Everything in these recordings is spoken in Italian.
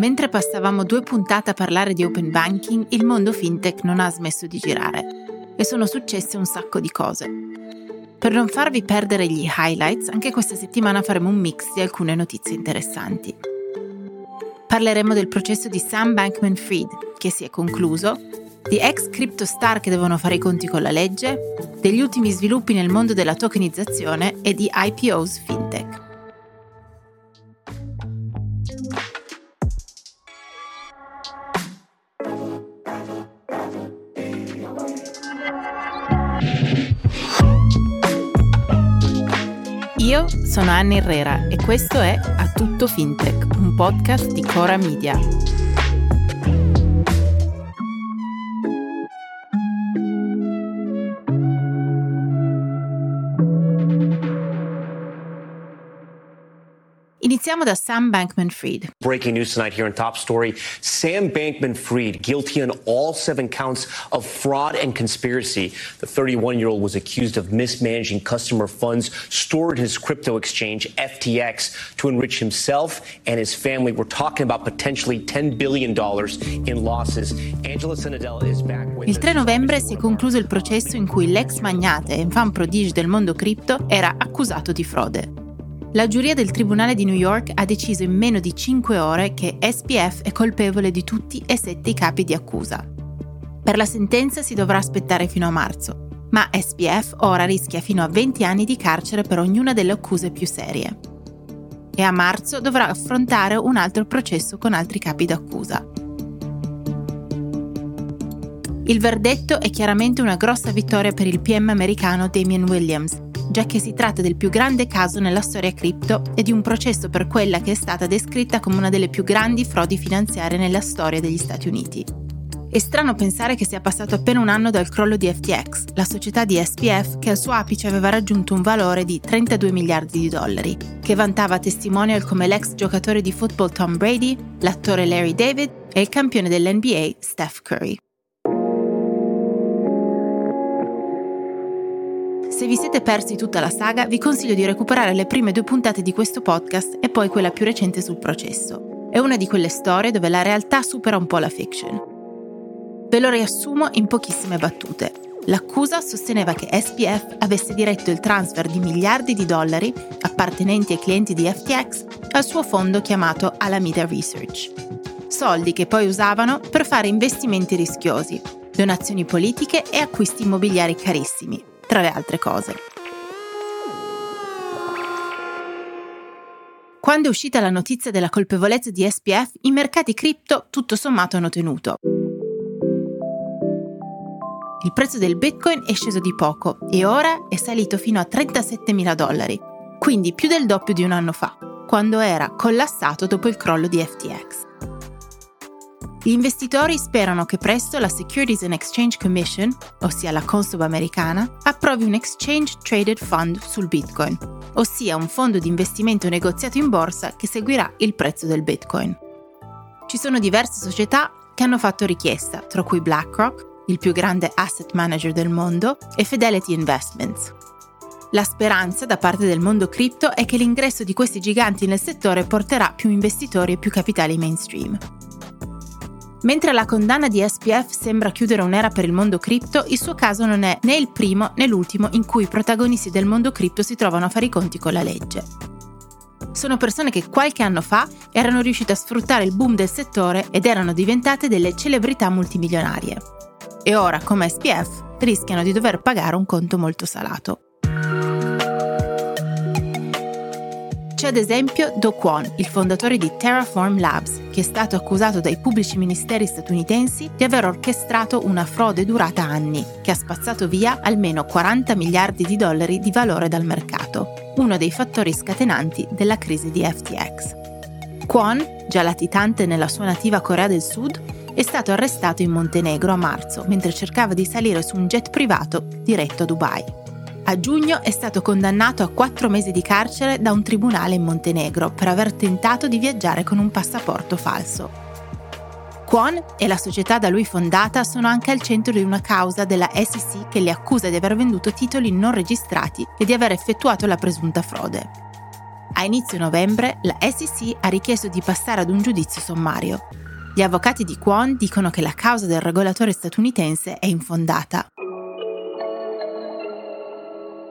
mentre passavamo due puntate a parlare di open banking, il mondo fintech non ha smesso di girare e sono successe un sacco di cose. Per non farvi perdere gli highlights, anche questa settimana faremo un mix di alcune notizie interessanti. Parleremo del processo di Sam Bankman Fried, che si è concluso, di ex crypto star che devono fare i conti con la legge, degli ultimi sviluppi nel mondo della tokenizzazione e di IPOs fintech. Sono Anna Herrera e questo è A Tutto Fintech, un podcast di Cora Media. Iniziamo da Sam Bankman Fried. Breaking news tonight here in Top Story. Sam Bankman Fried, guilty on all seven counts of fraud and conspiracy. The 31 year old was accused of mismanaging customer funds stored in his crypto exchange, FTX, to enrich himself and his family. We're talking about potentially $10 billion in losses. Angela Senadella is back. Il 3 novembre si è concluso il processo in cui l'ex magnate e fan prodige del mondo cripto era accusato di frode. La giuria del Tribunale di New York ha deciso in meno di 5 ore che SPF è colpevole di tutti e sette i capi di accusa. Per la sentenza si dovrà aspettare fino a marzo, ma SPF ora rischia fino a 20 anni di carcere per ognuna delle accuse più serie. E a marzo dovrà affrontare un altro processo con altri capi d'accusa. Il verdetto è chiaramente una grossa vittoria per il PM americano Damian Williams, già che si tratta del più grande caso nella storia cripto e di un processo per quella che è stata descritta come una delle più grandi frodi finanziarie nella storia degli Stati Uniti. È strano pensare che sia passato appena un anno dal crollo di FTX, la società di SPF che al suo apice aveva raggiunto un valore di 32 miliardi di dollari, che vantava testimonial come l'ex giocatore di football Tom Brady, l'attore Larry David e il campione dell'NBA Steph Curry. Se vi siete persi tutta la saga, vi consiglio di recuperare le prime due puntate di questo podcast e poi quella più recente sul processo. È una di quelle storie dove la realtà supera un po' la fiction. Ve lo riassumo in pochissime battute. L'accusa sosteneva che SPF avesse diretto il transfer di miliardi di dollari appartenenti ai clienti di FTX al suo fondo chiamato Alameda Research. Soldi che poi usavano per fare investimenti rischiosi, donazioni politiche e acquisti immobiliari carissimi, tra le altre cose. Quando è uscita la notizia della colpevolezza di SPF, i mercati cripto tutto sommato hanno tenuto. Il prezzo del Bitcoin è sceso di poco e ora è salito fino a 37 mila dollari, quindi più del doppio di un anno fa, quando era collassato dopo il crollo di FTX. Gli investitori sperano che presto la Securities and Exchange Commission, ossia la Consob americana, approvi un Exchange Traded Fund sul Bitcoin, ossia un fondo di investimento negoziato in borsa che seguirà il prezzo del Bitcoin. Ci sono diverse società che hanno fatto richiesta, tra cui BlackRock, il più grande asset manager del mondo, e Fidelity Investments. La speranza da parte del mondo cripto è che l'ingresso di questi giganti nel settore porterà più investitori e più capitali mainstream. Mentre la condanna di SPF sembra chiudere un'era per il mondo cripto, il suo caso non è né il primo né l'ultimo in cui i protagonisti del mondo cripto si trovano a fare i conti con la legge. Sono persone che qualche anno fa erano riuscite a sfruttare il boom del settore ed erano diventate delle celebrità multimilionarie. E ora, come SPF, rischiano di dover pagare un conto molto salato. C'è ad esempio Do Kwon, il fondatore di Terraform Labs, che è stato accusato dai pubblici ministeri statunitensi di aver orchestrato una frode durata anni, che ha spazzato via almeno 40 miliardi di dollari di valore dal mercato, uno dei fattori scatenanti della crisi di FTX. Kwon, già latitante nella sua nativa Corea del Sud, è stato arrestato in Montenegro a marzo mentre cercava di salire su un jet privato diretto a Dubai. A giugno è stato condannato a quattro mesi di carcere da un tribunale in Montenegro per aver tentato di viaggiare con un passaporto falso. Kwon e la società da lui fondata sono anche al centro di una causa della SEC che le accusa di aver venduto titoli non registrati e di aver effettuato la presunta frode. A inizio novembre la SEC ha richiesto di passare ad un giudizio sommario. Gli avvocati di Kwon dicono che la causa del regolatore statunitense è infondata.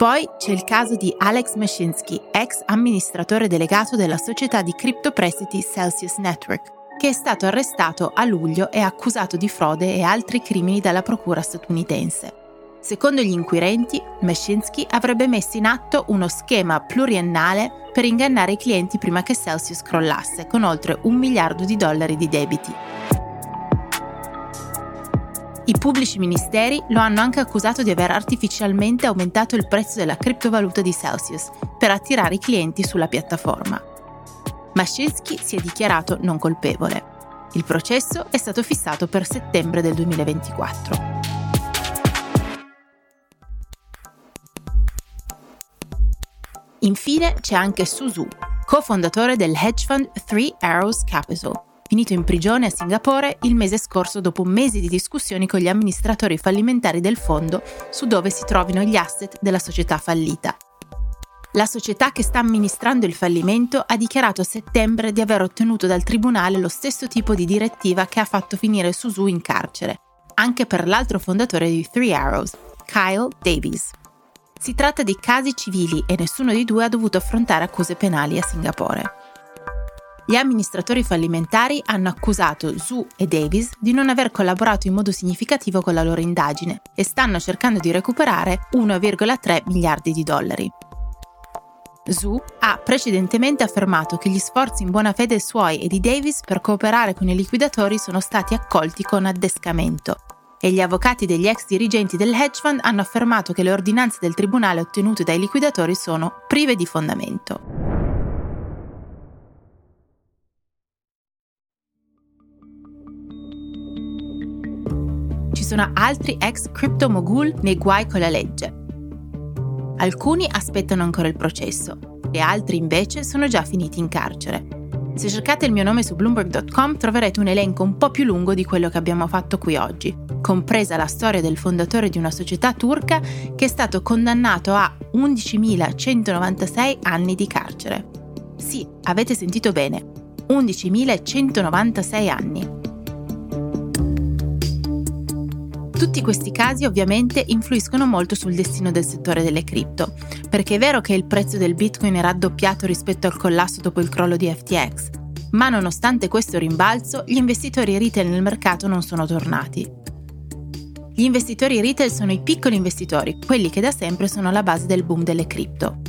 Poi c'è il caso di Alex Mashinsky, ex amministratore delegato della società di criptoprestiti Celsius Network, che è stato arrestato a luglio e accusato di frode e altri crimini dalla procura statunitense. Secondo gli inquirenti, Mashinsky avrebbe messo in atto uno schema pluriennale per ingannare i clienti prima che Celsius crollasse, con oltre un miliardo di dollari di debiti. I pubblici ministeri lo hanno anche accusato di aver artificialmente aumentato il prezzo della criptovaluta di Celsius per attirare i clienti sulla piattaforma. Mashinsky si è dichiarato non colpevole. Il processo è stato fissato per settembre del 2024. Infine c'è anche Suzu, cofondatore del hedge fund Three Arrows Capital, finito in prigione a Singapore il mese scorso dopo mesi di discussioni con gli amministratori fallimentari del fondo su dove si trovino gli asset della società fallita. La società che sta amministrando il fallimento ha dichiarato a settembre di aver ottenuto dal tribunale lo stesso tipo di direttiva che ha fatto finire Suzu in carcere, anche per l'altro fondatore di Three Arrows, Kyle Davies. Si tratta di casi civili e nessuno dei due ha dovuto affrontare accuse penali a Singapore. Gli amministratori fallimentari hanno accusato Zhu e Davis di non aver collaborato in modo significativo con la loro indagine e stanno cercando di recuperare 1,3 miliardi di dollari. Zhu ha precedentemente affermato che gli sforzi in buona fede suoi e di Davis per cooperare con i liquidatori sono stati accolti con addescamento e gli avvocati degli ex dirigenti del hedge fund hanno affermato che le ordinanze del tribunale ottenute dai liquidatori sono prive di fondamento. Sono altri ex crypto mogul nei guai con la legge. Alcuni aspettano ancora il processo e altri invece sono già finiti in carcere. Se cercate il mio nome su bloomberg.com troverete un elenco un po' più lungo di quello che abbiamo fatto qui oggi, compresa la storia del fondatore di una società turca che è stato condannato a 11.196 anni di carcere. Sì, avete sentito bene, 11.196 anni. Tutti questi casi ovviamente influiscono molto sul destino del settore delle cripto, perché è vero che il prezzo del Bitcoin è raddoppiato rispetto al collasso dopo il crollo di FTX, ma nonostante questo rimbalzo, gli investitori retail nel mercato non sono tornati. Gli investitori retail sono i piccoli investitori, quelli che da sempre sono alla base del boom delle cripto.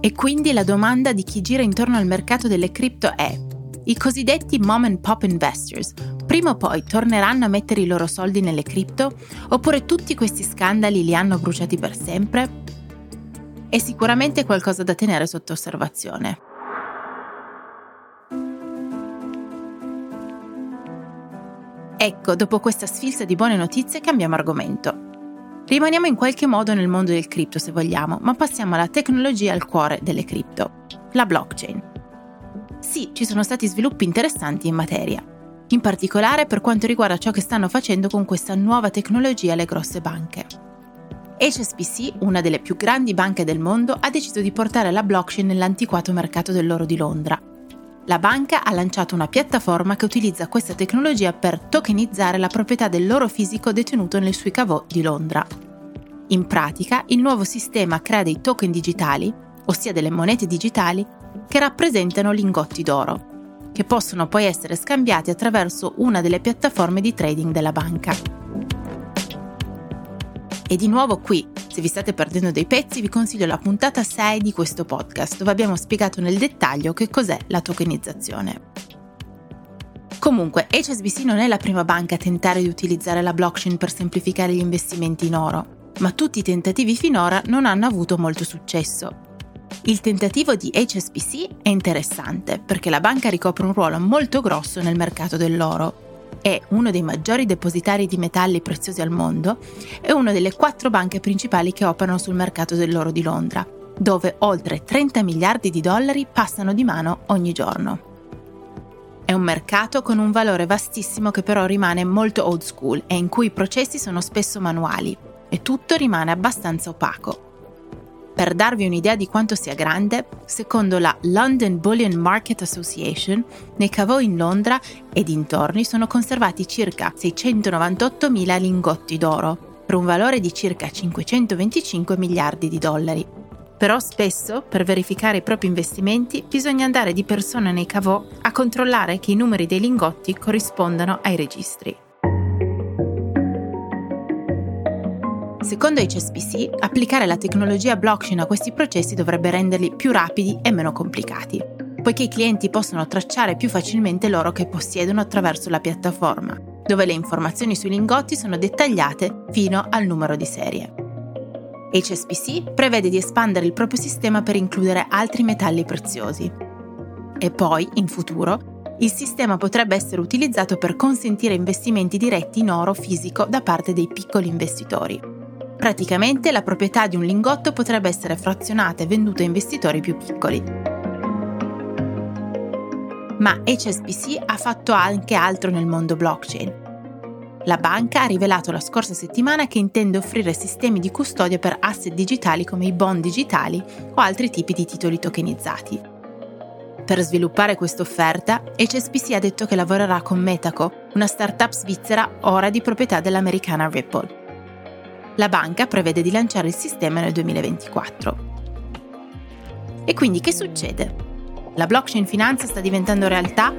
E quindi la domanda di chi gira intorno al mercato delle cripto è: i cosiddetti mom and pop investors prima o poi torneranno a mettere i loro soldi nelle cripto? Oppure tutti questi scandali li hanno bruciati per sempre? È sicuramente qualcosa da tenere sotto osservazione. Ecco, dopo questa sfilza di buone notizie cambiamo argomento. Rimaniamo in qualche modo nel mondo del cripto se vogliamo, ma passiamo alla tecnologia al cuore delle cripto, la blockchain. Sì, ci sono stati sviluppi interessanti in materia, in particolare per quanto riguarda ciò che stanno facendo con questa nuova tecnologia le grosse banche. HSBC, una delle più grandi banche del mondo, ha deciso di portare la blockchain nell'antiquato mercato dell'oro di Londra. La banca ha lanciato una piattaforma che utilizza questa tecnologia per tokenizzare la proprietà dell'oro fisico detenuto nel sui cavò di Londra. In pratica, il nuovo sistema crea dei token digitali, ossia delle monete digitali, che rappresentano lingotti d'oro, che possono poi essere scambiati attraverso una delle piattaforme di trading della banca. E di nuovo qui, se vi state perdendo dei pezzi, vi consiglio la puntata 6 di questo podcast, dove abbiamo spiegato nel dettaglio che cos'è la tokenizzazione. Comunque, HSBC non è la prima banca a tentare di utilizzare la blockchain per semplificare gli investimenti in oro, ma tutti i tentativi finora non hanno avuto molto successo. Il tentativo di HSBC è interessante perché la banca ricopre un ruolo molto grosso nel mercato dell'oro. È uno dei maggiori depositari di metalli preziosi al mondo e una delle quattro banche principali che operano sul mercato dell'oro di Londra, dove oltre 30 miliardi di dollari passano di mano ogni giorno. È un mercato con un valore vastissimo che però rimane molto old school e in cui i processi sono spesso manuali e tutto rimane abbastanza opaco. Per darvi un'idea di quanto sia grande, secondo la London Bullion Market Association, nei cavò in Londra e dintorni sono conservati circa 698.000 lingotti d'oro, per un valore di circa 525 miliardi di dollari. Però spesso, per verificare i propri investimenti, bisogna andare di persona nei cavò a controllare che i numeri dei lingotti corrispondano ai registri. Secondo HSBC, applicare la tecnologia blockchain a questi processi dovrebbe renderli più rapidi e meno complicati, poiché i clienti possono tracciare più facilmente l'oro che possiedono attraverso la piattaforma, dove le informazioni sui lingotti sono dettagliate fino al numero di serie. HSBC prevede di espandere il proprio sistema per includere altri metalli preziosi. E poi, in futuro, il sistema potrebbe essere utilizzato per consentire investimenti diretti in oro fisico da parte dei piccoli investitori. Praticamente la proprietà di un lingotto potrebbe essere frazionata e venduta a investitori più piccoli. Ma HSBC ha fatto anche altro nel mondo blockchain. La banca ha rivelato la scorsa settimana che intende offrire sistemi di custodia per asset digitali come i bond digitali o altri tipi di titoli tokenizzati. Per sviluppare questa offerta, HSBC ha detto che lavorerà con Metaco, una startup svizzera ora di proprietà dell'americana Ripple. La banca prevede di lanciare il sistema nel 2024. E quindi che succede? La blockchain finanza sta diventando realtà?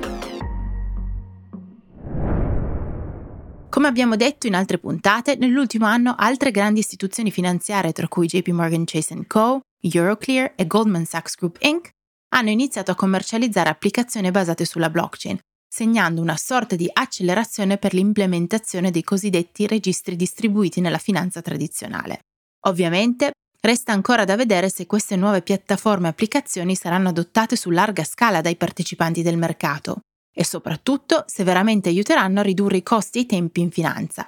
Come abbiamo detto in altre puntate, nell'ultimo anno altre grandi istituzioni finanziarie, tra cui JP Morgan Chase Co., Euroclear e Goldman Sachs Group Inc., hanno iniziato a commercializzare applicazioni basate sulla blockchain, segnando una sorta di accelerazione per l'implementazione dei cosiddetti registri distribuiti nella finanza tradizionale. Ovviamente resta ancora da vedere se queste nuove piattaforme e applicazioni saranno adottate su larga scala dai partecipanti del mercato e soprattutto se veramente aiuteranno a ridurre i costi e i tempi in finanza.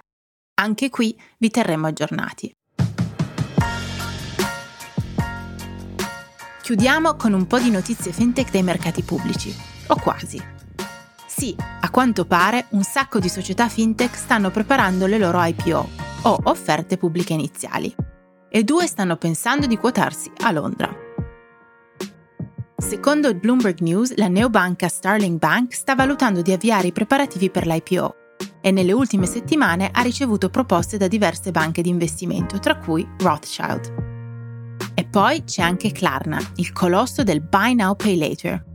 Anche qui vi terremo aggiornati. Chiudiamo con un po' di notizie fintech dai mercati pubblici, o quasi. Sì, a quanto pare un sacco di società fintech stanno preparando le loro IPO o offerte pubbliche iniziali e due stanno pensando di quotarsi a Londra. Secondo Bloomberg News, la neobanca Starling Bank sta valutando di avviare i preparativi per l'IPO e nelle ultime settimane ha ricevuto proposte da diverse banche di investimento, tra cui Rothschild. E poi c'è anche Klarna, il colosso del Buy Now Pay Later,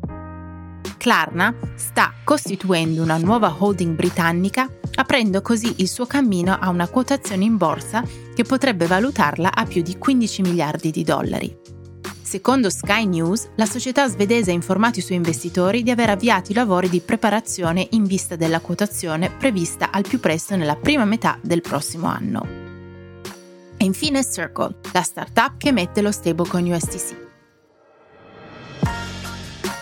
Klarna sta costituendo una nuova holding britannica, aprendo così il suo cammino a una quotazione in borsa che potrebbe valutarla a più di 15 miliardi di dollari. Secondo Sky News, la società svedese ha informato i suoi investitori di aver avviato i lavori di preparazione in vista della quotazione prevista al più presto nella prima metà del prossimo anno. E infine Circle, la startup che emette lo stablecoin USDC.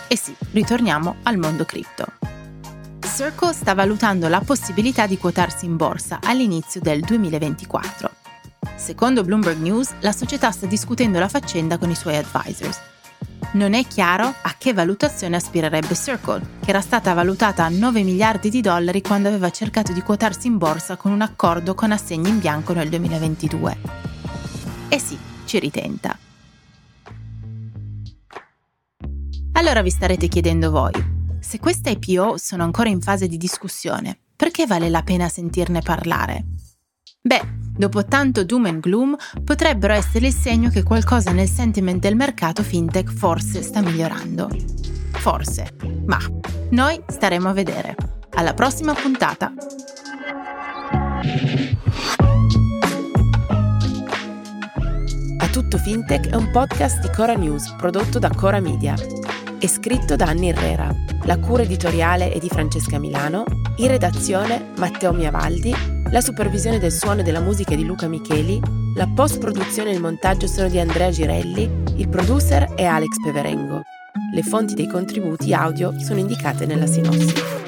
E sì, ritorniamo al mondo cripto. Circle sta valutando la possibilità di quotarsi in borsa all'inizio del 2024. Secondo Bloomberg News, la società sta discutendo la faccenda con i suoi advisors. Non è chiaro a che valutazione aspirerebbe Circle, che era stata valutata a 9 miliardi di dollari quando aveva cercato di quotarsi in borsa con un accordo con assegni in bianco nel 2022. E sì, ci ritenta. Allora vi starete chiedendo voi, se queste IPO sono ancora in fase di discussione, perché vale la pena sentirne parlare? Beh, dopo tanto doom and gloom, potrebbero essere il segno che qualcosa nel sentiment del mercato fintech forse sta migliorando. Forse, ma noi staremo a vedere. Alla prossima puntata! A tutto Fintech è un podcast di Cora News prodotto da Cora Media. È scritto da Anni Herrera. La cura editoriale è di Francesca Milano, in redazione Matteo Miavaldi, la supervisione del suono e della musica è di Luca Micheli, la post-produzione e il montaggio sono di Andrea Girelli, il producer è Alex Peverengo. Le fonti dei contributi audio sono indicate nella sinossi.